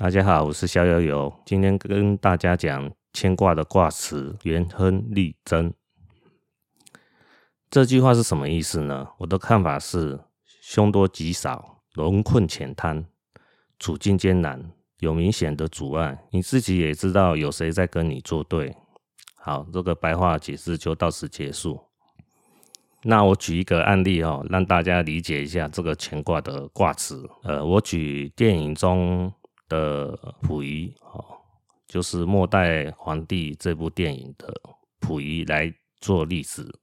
大家好，我是逍遥游，今天跟大家讲乾卦的卦辞“元亨利贞”。这句话是什么意思呢？我的看法是：凶多吉少，龙困浅滩，处境艰难，有明显的阻碍，你自己也知道有谁在跟你作对。好，这个白话解释就到此结束。那我举一个案例哦，让大家理解一下这个乾卦的卦辞。呃，我举电影中。的溥仪哦，就是《末代皇帝》这部电影的溥仪来做例子。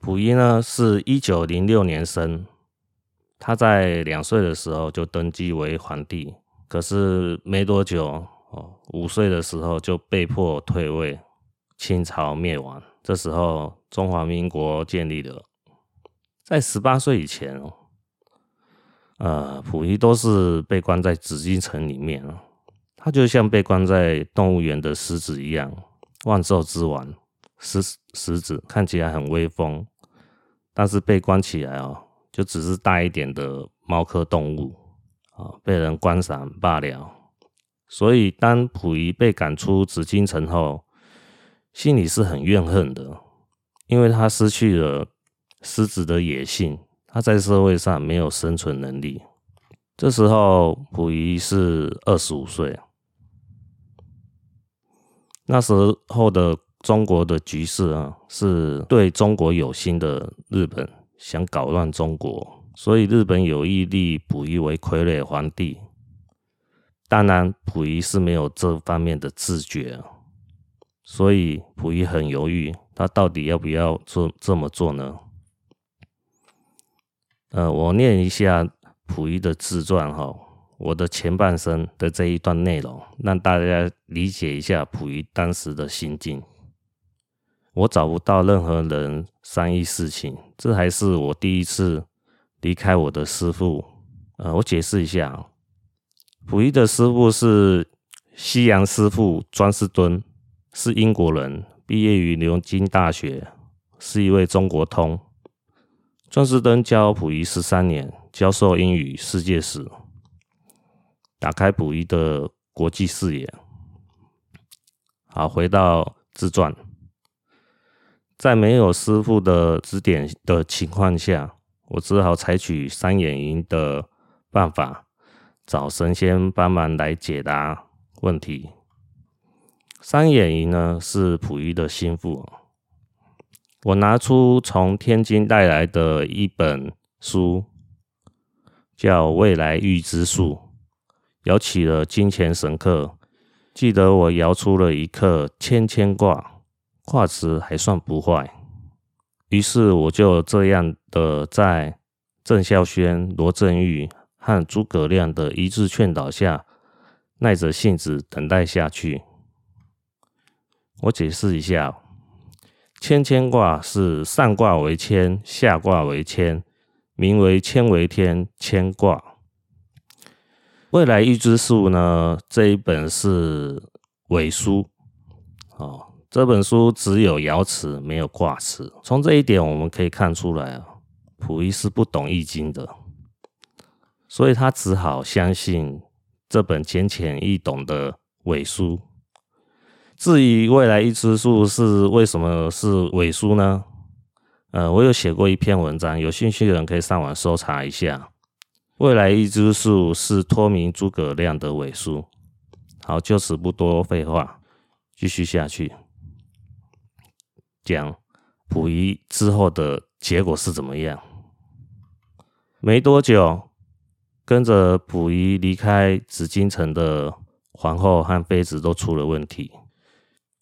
溥仪呢是一九零六年生，他在两岁的时候就登基为皇帝，可是没多久哦，五岁的时候就被迫退位，清朝灭亡。这时候中华民国建立了，在十八岁以前哦。呃，溥仪都是被关在紫禁城里面啊，他就像被关在动物园的狮子一样，万兽之王，狮狮子看起来很威风，但是被关起来哦，就只是大一点的猫科动物啊，被人观赏罢了。所以当溥仪被赶出紫禁城后，心里是很怨恨的，因为他失去了狮子的野性。他在社会上没有生存能力。这时候，溥仪是二十五岁。那时候的中国的局势啊，是对中国有心的日本想搞乱中国，所以日本有意立溥仪为傀儡皇帝。当然，溥仪是没有这方面的自觉，所以溥仪很犹豫，他到底要不要做这么做呢？呃，我念一下溥仪的自传哈，我的前半生的这一段内容，让大家理解一下溥仪当时的心境。我找不到任何人商议事情，这还是我第一次离开我的师傅。呃，我解释一下，溥仪的师傅是西洋师傅庄士敦，是英国人，毕业于牛津大学，是一位中国通。庄士敦教溥仪十三年，教授英语、世界史，打开溥仪的国际视野。好，回到自传，在没有师傅的指点的情况下，我只好采取三眼营的办法，找神仙帮忙来解答问题。三眼营呢，是溥仪的心腹。我拿出从天津带来的一本书，叫《未来预知术》，摇起了金钱神课。记得我摇出了一刻谦谦卦，卦辞还算不坏。于是我就这样的在郑孝萱、罗振玉和诸葛亮的一致劝导下，耐着性子等待下去。我解释一下。谦谦卦是上卦为谦，下卦为谦，名为谦为天，谦卦。未来预知术呢，这一本是伪书哦。这本书只有爻辞，没有卦辞。从这一点我们可以看出来啊，溥仪是不懂易经的，所以他只好相信这本浅浅易懂的伪书。至于未来预知术是为什么是伪书呢？呃，我有写过一篇文章，有兴趣的人可以上网搜查一下。未来预知术是托名诸葛亮的伪书。好，就此不多废话，继续下去讲溥仪之后的结果是怎么样。没多久，跟着溥仪离开紫禁城的皇后和妃子都出了问题。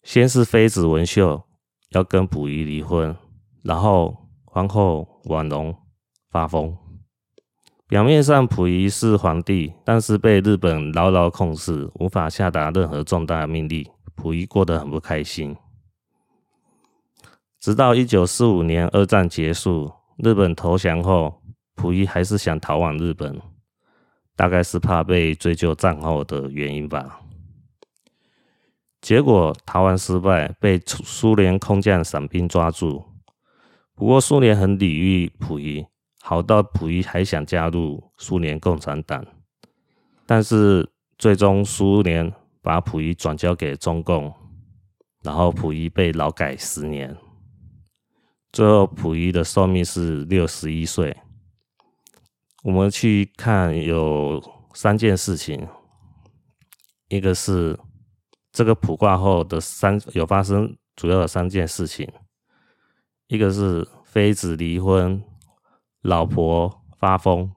先是妃子文秀要跟溥仪离婚，然后皇后婉容发疯。表面上溥仪是皇帝，但是被日本牢牢控制，无法下达任何重大命令。溥仪过得很不开心。直到一九四五年二战结束，日本投降后，溥仪还是想逃往日本，大概是怕被追究战后的原因吧。结果逃亡失败，被苏联空降伞兵抓住。不过苏联很礼遇溥仪，好到溥仪还想加入苏联共产党。但是最终苏联把溥仪转交给中共，然后溥仪被劳改十年，最后溥仪的寿命是六十一岁。我们去看有三件事情，一个是这个卜卦后的三有发生主要的三件事情，一个是妃子离婚，老婆发疯，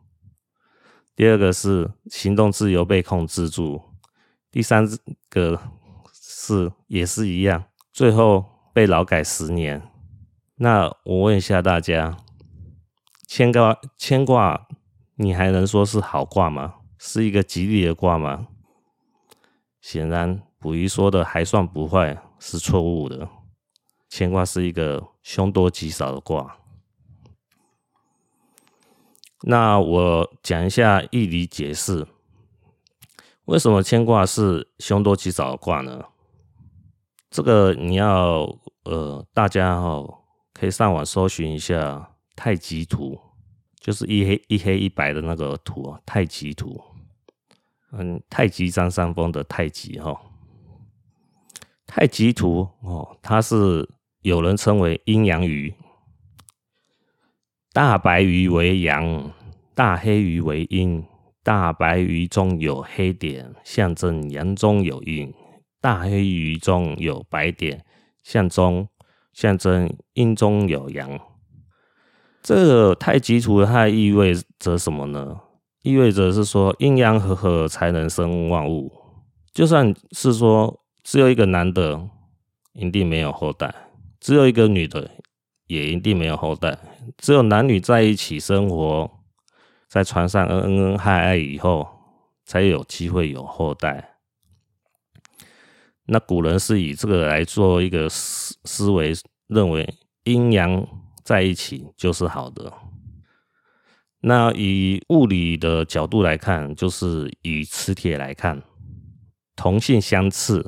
第二个是行动自由被控制住，第三个是也是一样，最后被劳改十年。那我问一下大家，牵挂牵挂。你还能说是好卦吗？是一个吉利的卦吗？显然，溥仪说的还算不坏是错误的。牵挂是一个凶多吉少的卦。那我讲一下义理解释，为什么牵挂是凶多吉少的卦呢？这个你要呃，大家哈可以上网搜寻一下太极图。就是一黑一黑一白的那个图啊，太极图，嗯，太极张三丰的太极哈，太极图哦，它是有人称为阴阳鱼，大白鱼为阳，大黑鱼为阴，大白鱼中有黑点，象征阳中有阴；大黑鱼中有白点，象中象征阴中有阳。这个太极图它意味着什么呢？意味着是说阴阳和合才能生万物。就算是说只有一个男的，一定没有后代；只有一个女的，也一定没有后代。只有男女在一起生活在船上恩恩爱爱以后，才有机会有后代。那古人是以这个来做一个思思维，认为阴阳。在一起就是好的。那以物理的角度来看，就是以磁铁来看，同性相斥，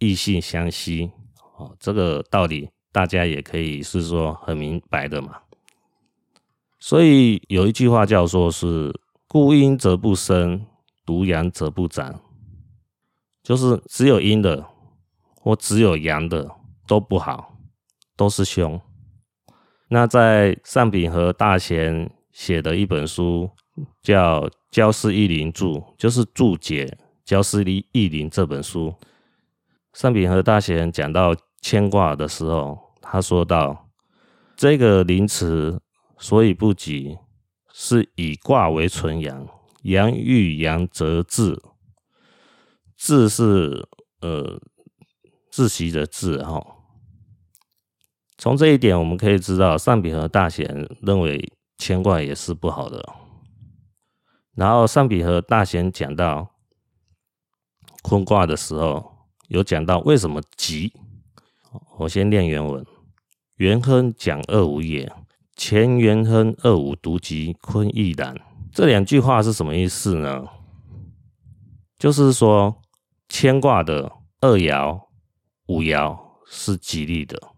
异性相吸。哦，这个道理大家也可以是说很明白的嘛。所以有一句话叫做是“孤阴则不生，独阳则不长”，就是只有阴的或只有阳的都不好，都是凶。那在上秉和大贤写的一本书叫《焦氏易林注》，就是注解《焦氏易林》这本书。上秉和大贤讲到牵卦的时候，他说到：“这个临辞所以不吉，是以卦为纯阳，阳遇阳则滞。滞是呃窒息的滞哈。”从这一点，我们可以知道，上秉和大贤认为牵卦也是不好的。然后，上秉和大贤讲到坤卦的时候，有讲到为什么吉。我先念原文：元亨讲二五也，乾元亨二五独吉，坤亦然。这两句话是什么意思呢？就是说，牵卦的二爻、五爻是吉利的。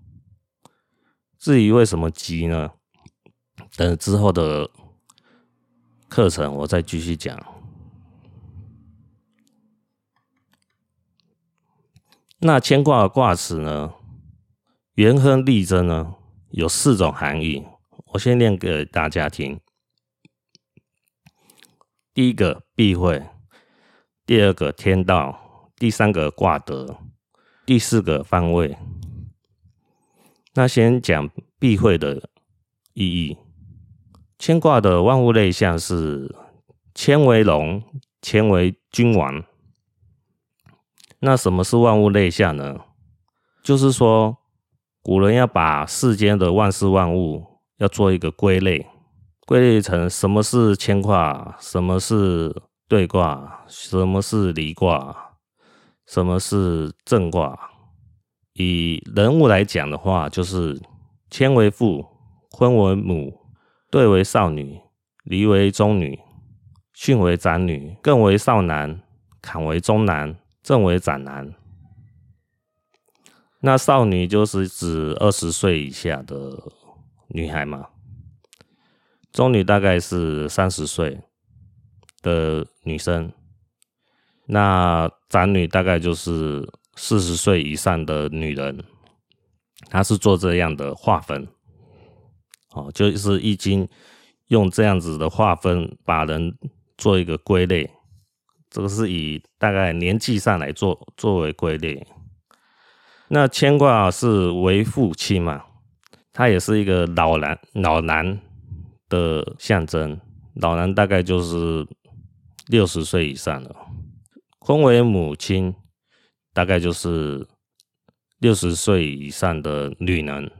至于为什么吉呢？等之后的课程我再继续讲。那牵卦的卦辞呢？元亨利贞呢，有四种含义。我先念给大家听。第一个避讳，第二个天道，第三个卦德，第四个方位。那先讲避讳的意义。牵卦的万物类象是牵为龙，牵为君王。那什么是万物类象呢？就是说，古人要把世间的万事万物要做一个归类，归类成什么是牵卦，什么是兑卦，什么是离卦，什么是震卦。以人物来讲的话，就是牵为父，坤为母，兑为少女，离为中女，巽为长女，艮为少男，坎为中男，正为长男。那少女就是指二十岁以下的女孩嘛，中女大概是三十岁的女生，那长女大概就是四十岁以上的女人，她是做这样的划分。哦，就是易经用这样子的划分，把人做一个归类。这个是以大概年纪上来做作为归类。那牵挂是为父亲嘛，他也是一个老男老男的象征。老男大概就是六十岁以上了。坤为母亲，大概就是六十岁以上的女人。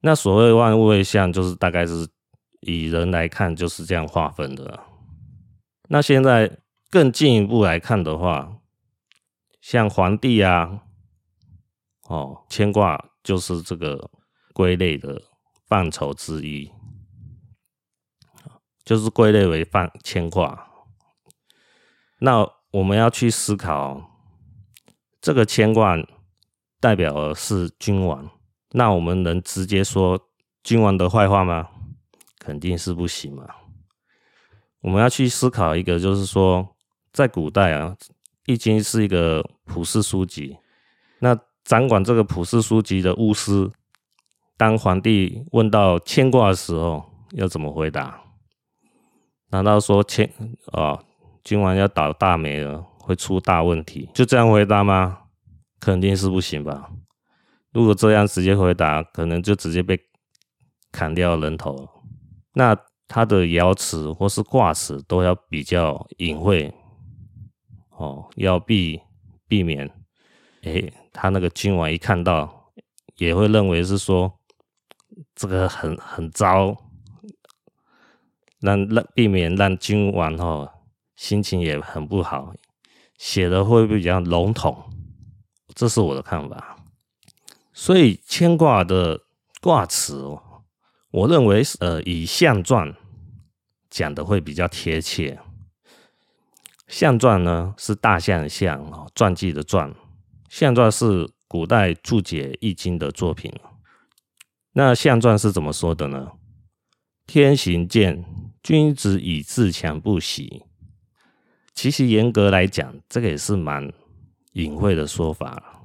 那所谓万物为相，就是大概是以人来看就是这样划分的。那现在更进一步来看的话，像皇帝啊，哦，牵挂就是这个归类的范畴之一，就是归类为范牵挂。那我们要去思考，这个牵挂代表的是君王。那我们能直接说君王的坏话吗？肯定是不行嘛。我们要去思考一个，就是说，在古代啊，《易经》是一个普世书籍。那掌管这个普世书籍的巫师，当皇帝问到牵挂的时候，要怎么回答？难道说牵啊，今晚要倒大霉了，会出大问题？就这样回答吗？肯定是不行吧。如果这样直接回答，可能就直接被砍掉人头。那他的爻辞或是卦辞都要比较隐晦哦，要避避免。诶，他那个君王一看到，也会认为是说这个很很糟，让让避免让君王哦心情也很不好，写的会比较笼统。这是我的看法。所以牵挂的卦辞，我认为呃以象传讲的会比较贴切。象传呢是大象的象哦，传记的传。象传是古代注解易经的作品。那象传是怎么说的呢？天行健，君子以自强不息。其实严格来讲，这个也是蛮隐晦的说法。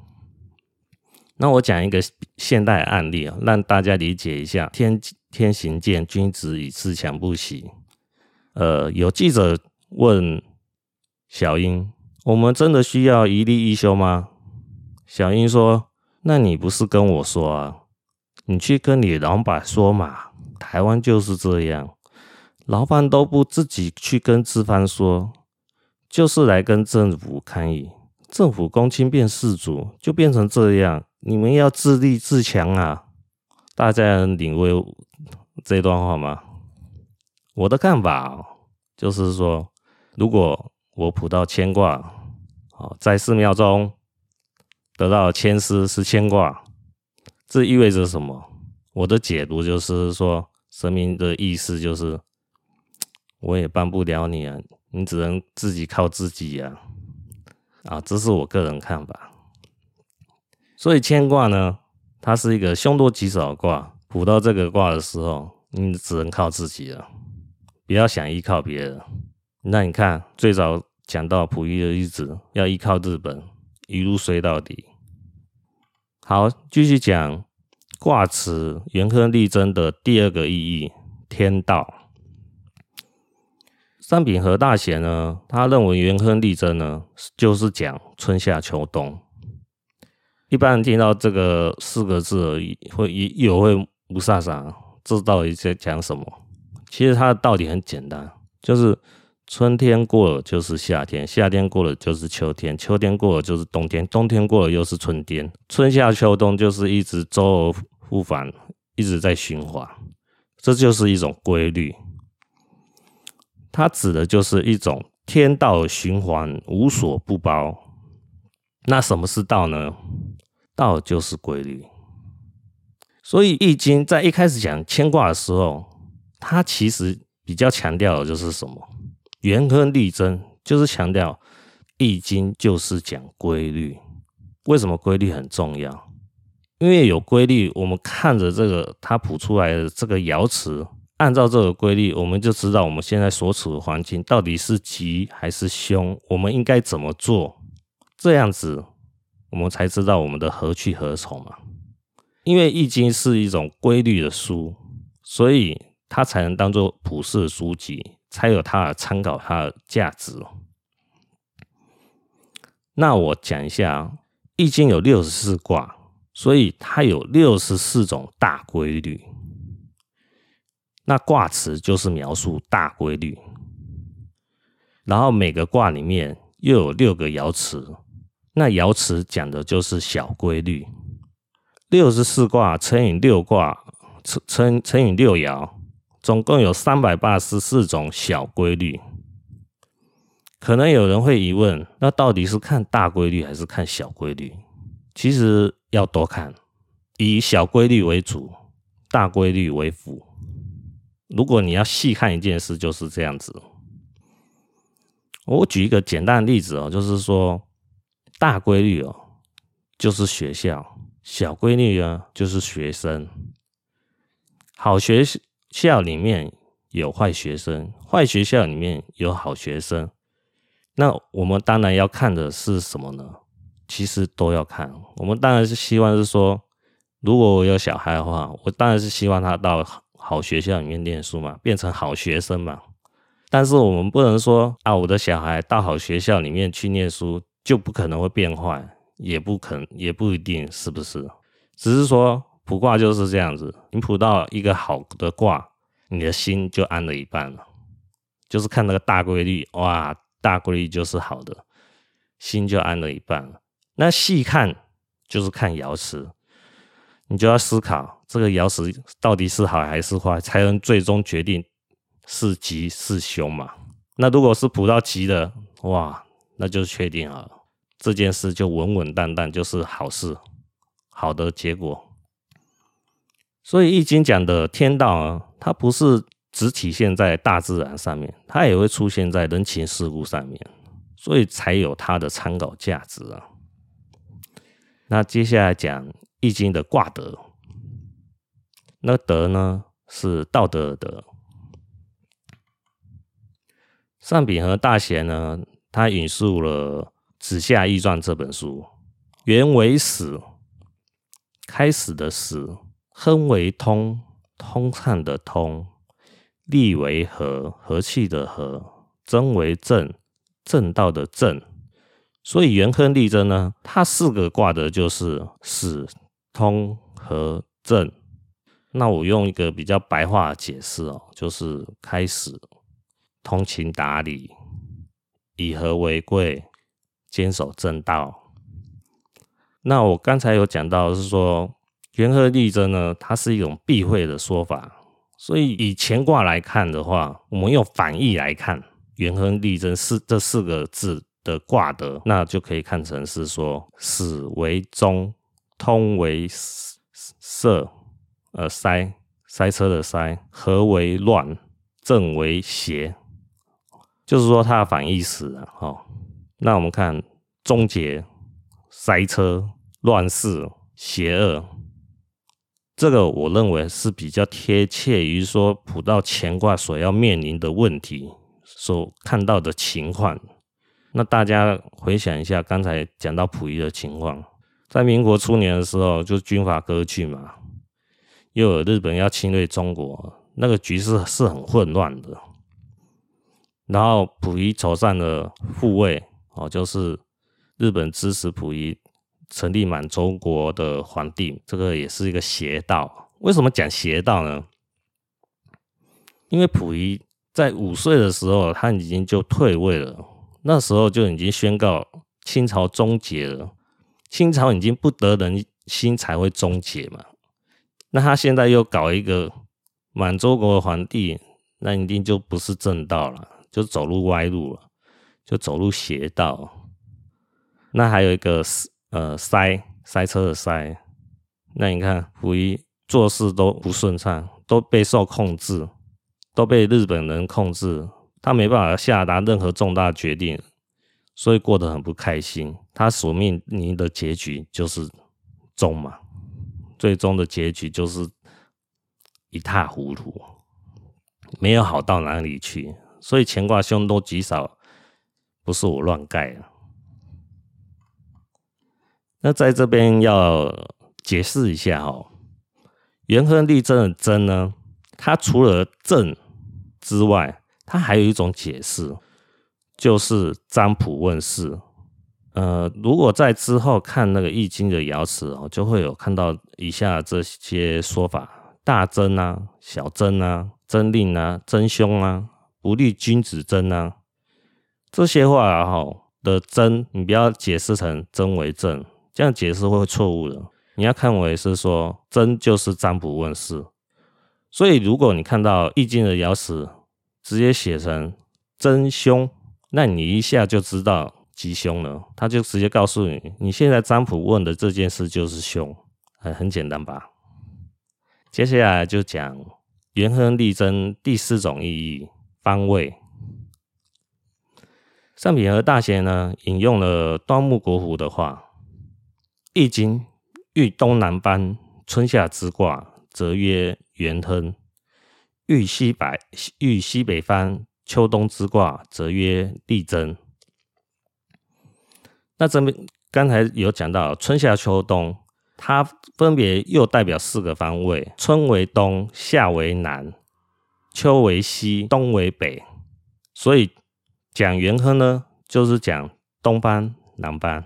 那我讲一个现代案例啊，让大家理解一下“天天行健，君子以自强不息”。呃，有记者问小英：“我们真的需要一例一休吗？”小英说：“那你不是跟我说啊？你去跟你老板说嘛。台湾就是这样，老板都不自己去跟资方说，就是来跟政府抗议，政府公亲变事主，就变成这样。”你们要自立自强啊！大家能领会这段话吗？我的看法就是说，如果我卜到牵卦，好，在寺庙中得到牵丝是牵卦，这意味着什么？我的解读就是说，神明的意思就是，我也帮不了你啊，你只能自己靠自己呀！啊，这是我个人看法。所以牵卦呢，它是一个凶多吉少的卦。卜到这个卦的时候，你只能靠自己了，不要想依靠别人。那你看，最早讲到溥仪的日子要依靠日本，一路衰到底。好，继续讲卦辞元亨利贞的第二个意义：天道。三品和大贤呢，他认为元亨利贞呢，就是讲春夏秋冬。一般人听到这个四个字而已，会一有会雾煞煞，这到底在讲什么？其实它的道理很简单，就是春天过了就是夏天，夏天过了就是秋天，秋天过了就是冬天，冬天过了又是春天，春夏秋冬就是一直周而复返，一直在循环，这就是一种规律。它指的就是一种天道循环，无所不包。那什么是道呢？道就是规律。所以《易经》在一开始讲乾卦的时候，它其实比较强调的就是什么？元亨利贞，就是强调《易经》就是讲规律。为什么规律很重要？因为有规律，我们看着这个它谱出来的这个爻辞，按照这个规律，我们就知道我们现在所处的环境到底是吉还是凶，我们应该怎么做？这样子，我们才知道我们的何去何从嘛。因为《易经》是一种规律的书，所以它才能当做普世的书籍，才有它的参考它的价值。那我讲一下，《易经》有六十四卦，所以它有六十四种大规律。那卦辞就是描述大规律，然后每个卦里面又有六个爻辞，那爻辞讲的就是小规律。六十四卦乘以六卦乘乘乘以六爻，总共有三百八十四种小规律。可能有人会疑问，那到底是看大规律还是看小规律？其实要多看，以小规律为主，大规律为辅。如果你要细看一件事，就是这样子。我举一个简单的例子哦，就是说大规律哦，就是学校；小规律呢，就是学生。好学校里面有坏学生，坏学校里面有好学生。那我们当然要看的是什么呢？其实都要看。我们当然是希望是说，如果我有小孩的话，我当然是希望他到。好学校里面念书嘛，变成好学生嘛。但是我们不能说啊，我的小孩到好学校里面去念书就不可能会变坏，也不可，也不一定是不是？只是说卜卦就是这样子，你卜到一个好的卦，你的心就安了一半了。就是看那个大规律，哇，大规律就是好的，心就安了一半了。那细看就是看爻辞。你就要思考这个爻辞到底是好还是坏，才能最终决定是吉是凶嘛。那如果是卜到吉的，哇，那就确定了这件事就稳稳当当就是好事，好的结果。所以《易经》讲的天道啊，它不是只体现在大自然上面，它也会出现在人情世故上面，所以才有它的参考价值啊。那接下来讲。易经的卦德，那德呢是道德的德。上秉和大贤呢，他引述了《子夏易传》这本书，原为始，开始的始；亨为通，通畅的通；利为和，和气的和；贞为正，正道的正。所以元亨利贞呢，它四个卦的就是始。通和正，那我用一个比较白话解释哦，就是开始通情达理，以和为贵，坚守正道。那我刚才有讲到是说元亨利贞呢，它是一种避讳的说法，所以以乾卦来看的话，我们用反义来看元亨利贞四这四个字的卦德，那就可以看成是说始为终。通为塞，呃，塞塞车的塞，和为乱，正为邪，就是说它的反义词啊。好，那我们看终结，塞车、乱世、邪恶，这个我认为是比较贴切于说普道乾卦所要面临的问题，所看到的情况。那大家回想一下刚才讲到溥仪的情况。在民国初年的时候，就军阀割据嘛，又有日本要侵略中国，那个局势是很混乱的。然后溥仪手上的复位哦，就是日本支持溥仪成立满洲国的皇帝，这个也是一个邪道。为什么讲邪道呢？因为溥仪在五岁的时候，他已经就退位了，那时候就已经宣告清朝终结了。清朝已经不得人心才会终结嘛，那他现在又搞一个满洲国的皇帝，那一定就不是正道了，就走入歪路了，就走入邪道。那还有一个呃塞塞车的塞，那你看溥仪做事都不顺畅，都被受控制，都被日本人控制，他没办法下达任何重大决定。所以过得很不开心，他所面临的结局就是终嘛，最终的结局就是一塌糊涂，没有好到哪里去，所以乾卦凶多吉少，不是我乱盖的。那在这边要解释一下哈，元亨利贞的贞呢，它除了正之外，它还有一种解释，就是占卜问世。呃，如果在之后看那个易经的爻辞哦，就会有看到以下这些说法：大贞啊，小贞啊，贞令啊，贞凶啊，不利君子贞啊，这些话哈的贞，你不要解释成贞为正，这样解释会错误的。你要看为是说真就是占卜问事，所以如果你看到易经的爻辞直接写成真凶，那你一下就知道。吉凶了，他就直接告诉你，你现在占卜问的这件事就是凶，很很简单吧？接下来就讲元亨利贞第四种意义方位。上品和大贤呢引用了端木国虎的话，《易经》遇东南方春夏之卦，则曰元亨；遇西北遇西北方秋冬之卦，则曰利贞。那这边刚才有讲到春夏秋冬，它分别又代表四个方位：春为东，夏为南，秋为西，冬为北。所以讲元亨呢，就是讲东方、南方；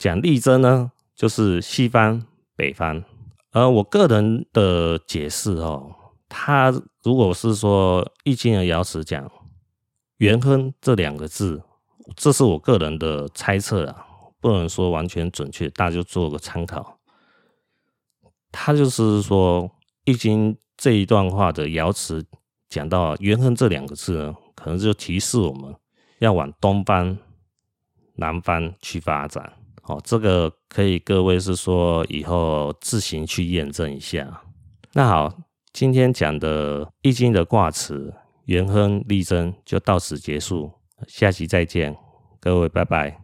讲力争呢，就是西方、北方。而我个人的解释哦，它如果是说《易经》的爻辞讲元亨这两个字。这是我个人的猜测啊，不能说完全准确，大家就做个参考。他就是说，《易经》这一段话的爻辞讲到“元亨”这两个字呢，可能就提示我们要往东方、南方去发展。哦，这个可以各位是说以后自行去验证一下。那好，今天讲的《易经》的卦辞“元亨利贞”就到此结束。下期再见，各位，拜拜。